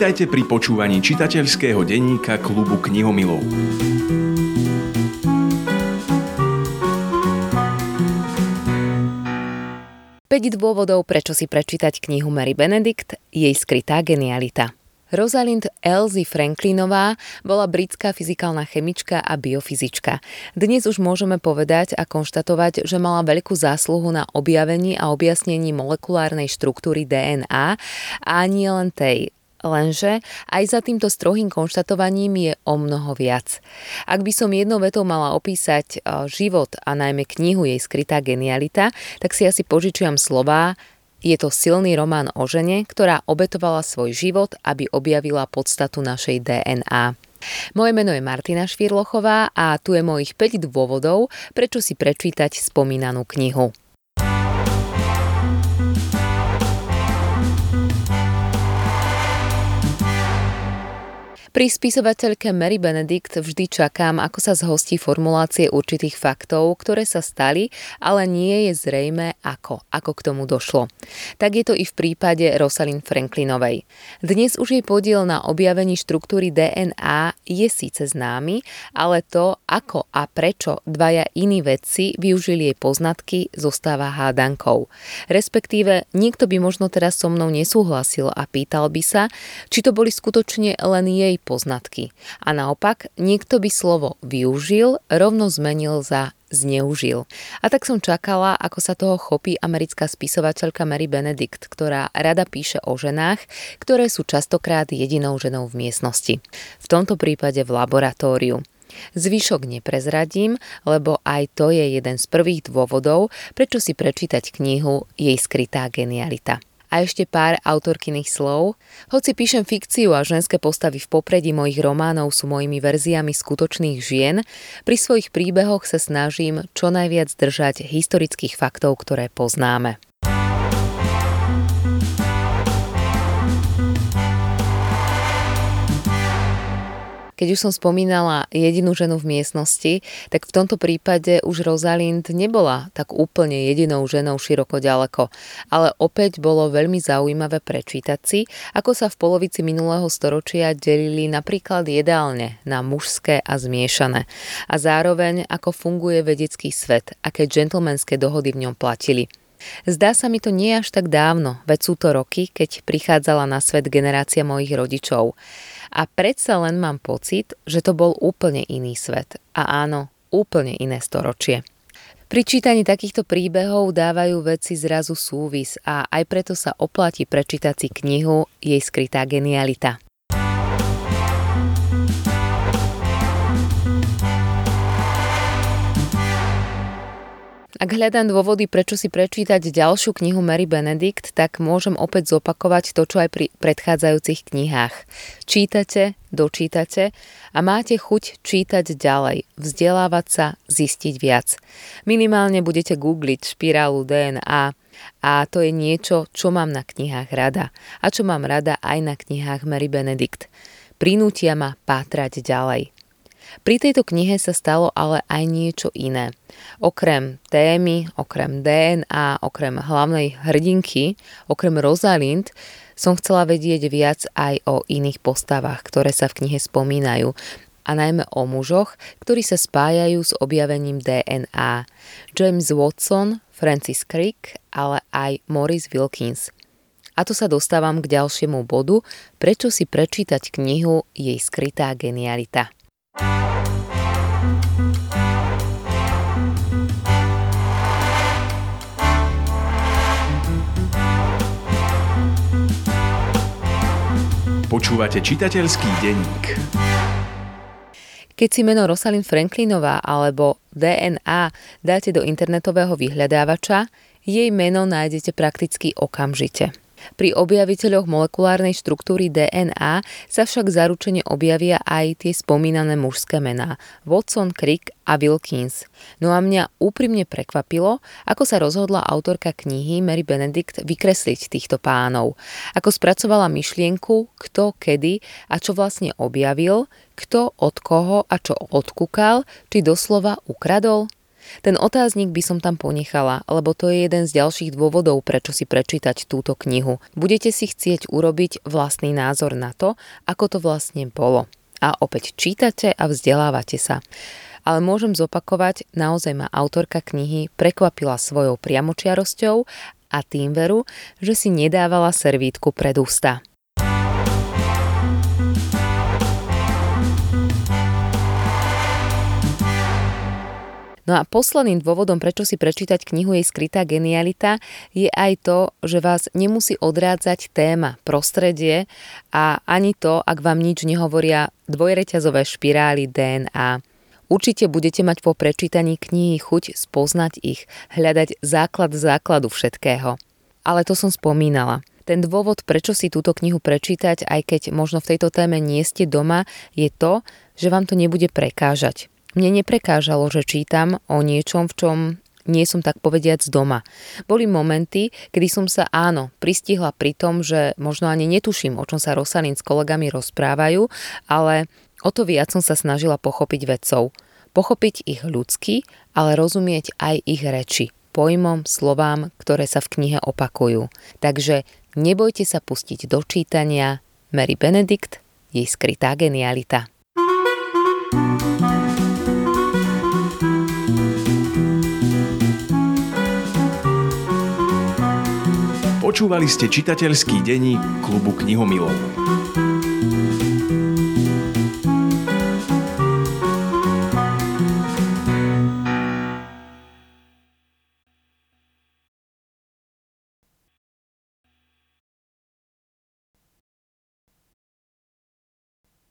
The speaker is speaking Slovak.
Vítajte pri počúvaní čitateľského denníka klubu knihomilov. Päť dôvodov, prečo si prečítať knihu Mary Benedict, jej skrytá genialita. Rosalind Elsie Franklinová bola britská fyzikálna chemička a biofyzička. Dnes už môžeme povedať a konštatovať, že mala veľkú zásluhu na objavení a objasnení molekulárnej štruktúry DNA a nie len tej. Lenže aj za týmto strohým konštatovaním je o mnoho viac. Ak by som jednou vetou mala opísať e, život a najmä knihu jej skrytá genialita, tak si asi požičiam slová je to silný román o žene, ktorá obetovala svoj život, aby objavila podstatu našej DNA. Moje meno je Martina Švirlochová a tu je mojich 5 dôvodov, prečo si prečítať spomínanú knihu. Pri spisovateľke Mary Benedict vždy čakám, ako sa zhostí formulácie určitých faktov, ktoré sa stali, ale nie je zrejme ako, ako k tomu došlo. Tak je to i v prípade Rosalind Franklinovej. Dnes už jej podiel na objavení štruktúry DNA je síce známy, ale to, ako a prečo dvaja iní vedci využili jej poznatky, zostáva hádankou. Respektíve, niekto by možno teraz so mnou nesúhlasil a pýtal by sa, či to boli skutočne len jej poznatky. A naopak, niekto by slovo využil rovno zmenil za zneužil. A tak som čakala, ako sa toho chopí americká spisovateľka Mary Benedict, ktorá rada píše o ženách, ktoré sú častokrát jedinou ženou v miestnosti. V tomto prípade v laboratóriu. Zvyšok neprezradím, lebo aj to je jeden z prvých dôvodov, prečo si prečítať knihu Jej skrytá genialita. A ešte pár autorkyných slov. Hoci píšem fikciu a ženské postavy v popredí mojich románov sú mojimi verziami skutočných žien, pri svojich príbehoch sa snažím čo najviac držať historických faktov, ktoré poznáme. Keď už som spomínala jedinú ženu v miestnosti, tak v tomto prípade už Rosalind nebola tak úplne jedinou ženou široko ďaleko. Ale opäť bolo veľmi zaujímavé prečítať si, ako sa v polovici minulého storočia delili napríklad jedálne na mužské a zmiešané. A zároveň ako funguje vedecký svet, aké džentlmenské dohody v ňom platili. Zdá sa mi to nie až tak dávno, veď sú to roky, keď prichádzala na svet generácia mojich rodičov. A predsa len mám pocit, že to bol úplne iný svet. A áno, úplne iné storočie. Pri čítaní takýchto príbehov dávajú veci zrazu súvis a aj preto sa oplatí prečítať si knihu Jej skrytá genialita. Ak hľadám dôvody, prečo si prečítať ďalšiu knihu Mary Benedict, tak môžem opäť zopakovať to, čo aj pri predchádzajúcich knihách. Čítate, dočítate a máte chuť čítať ďalej, vzdelávať sa, zistiť viac. Minimálne budete googliť špirálu DNA a to je niečo, čo mám na knihách rada a čo mám rada aj na knihách Mary Benedict. Prinútia ma pátrať ďalej. Pri tejto knihe sa stalo ale aj niečo iné. Okrem témy, okrem DNA, okrem hlavnej hrdinky, okrem Rosalind, som chcela vedieť viac aj o iných postavách, ktoré sa v knihe spomínajú a najmä o mužoch, ktorí sa spájajú s objavením DNA. James Watson, Francis Crick, ale aj Morris Wilkins. A to sa dostávam k ďalšiemu bodu, prečo si prečítať knihu Jej skrytá genialita. Počúvate čitateľský denník. Keď si meno Rosalind Franklinová alebo DNA dáte do internetového vyhľadávača, jej meno nájdete prakticky okamžite. Pri objaviteľoch molekulárnej štruktúry DNA sa však zaručene objavia aj tie spomínané mužské mená Watson, Crick a Wilkins. No a mňa úprimne prekvapilo, ako sa rozhodla autorka knihy Mary Benedict vykresliť týchto pánov. Ako spracovala myšlienku, kto, kedy a čo vlastne objavil, kto od koho a čo odkúkal, či doslova ukradol. Ten otáznik by som tam ponechala, lebo to je jeden z ďalších dôvodov, prečo si prečítať túto knihu. Budete si chcieť urobiť vlastný názor na to, ako to vlastne bolo. A opäť čítate a vzdelávate sa. Ale môžem zopakovať, naozaj ma autorka knihy prekvapila svojou priamočiarosťou a tým veru, že si nedávala servítku pred ústa. No a posledným dôvodom, prečo si prečítať knihu jej skrytá genialita, je aj to, že vás nemusí odrádzať téma, prostredie a ani to, ak vám nič nehovoria dvojreťazové špirály DNA. Určite budete mať po prečítaní knihy chuť spoznať ich, hľadať základ základu všetkého. Ale to som spomínala. Ten dôvod, prečo si túto knihu prečítať, aj keď možno v tejto téme nie ste doma, je to, že vám to nebude prekážať. Mne neprekážalo, že čítam o niečom, v čom nie som tak povediac doma. Boli momenty, kedy som sa áno, pristihla pri tom, že možno ani netuším, o čom sa Rosalín s kolegami rozprávajú, ale o to viac som sa snažila pochopiť vedcov. Pochopiť ich ľudsky, ale rozumieť aj ich reči, pojmom, slovám, ktoré sa v knihe opakujú. Takže nebojte sa pustiť do čítania Mary Benedict, jej skrytá genialita. Počúvali ste čitateľský denník klubu knihomilov.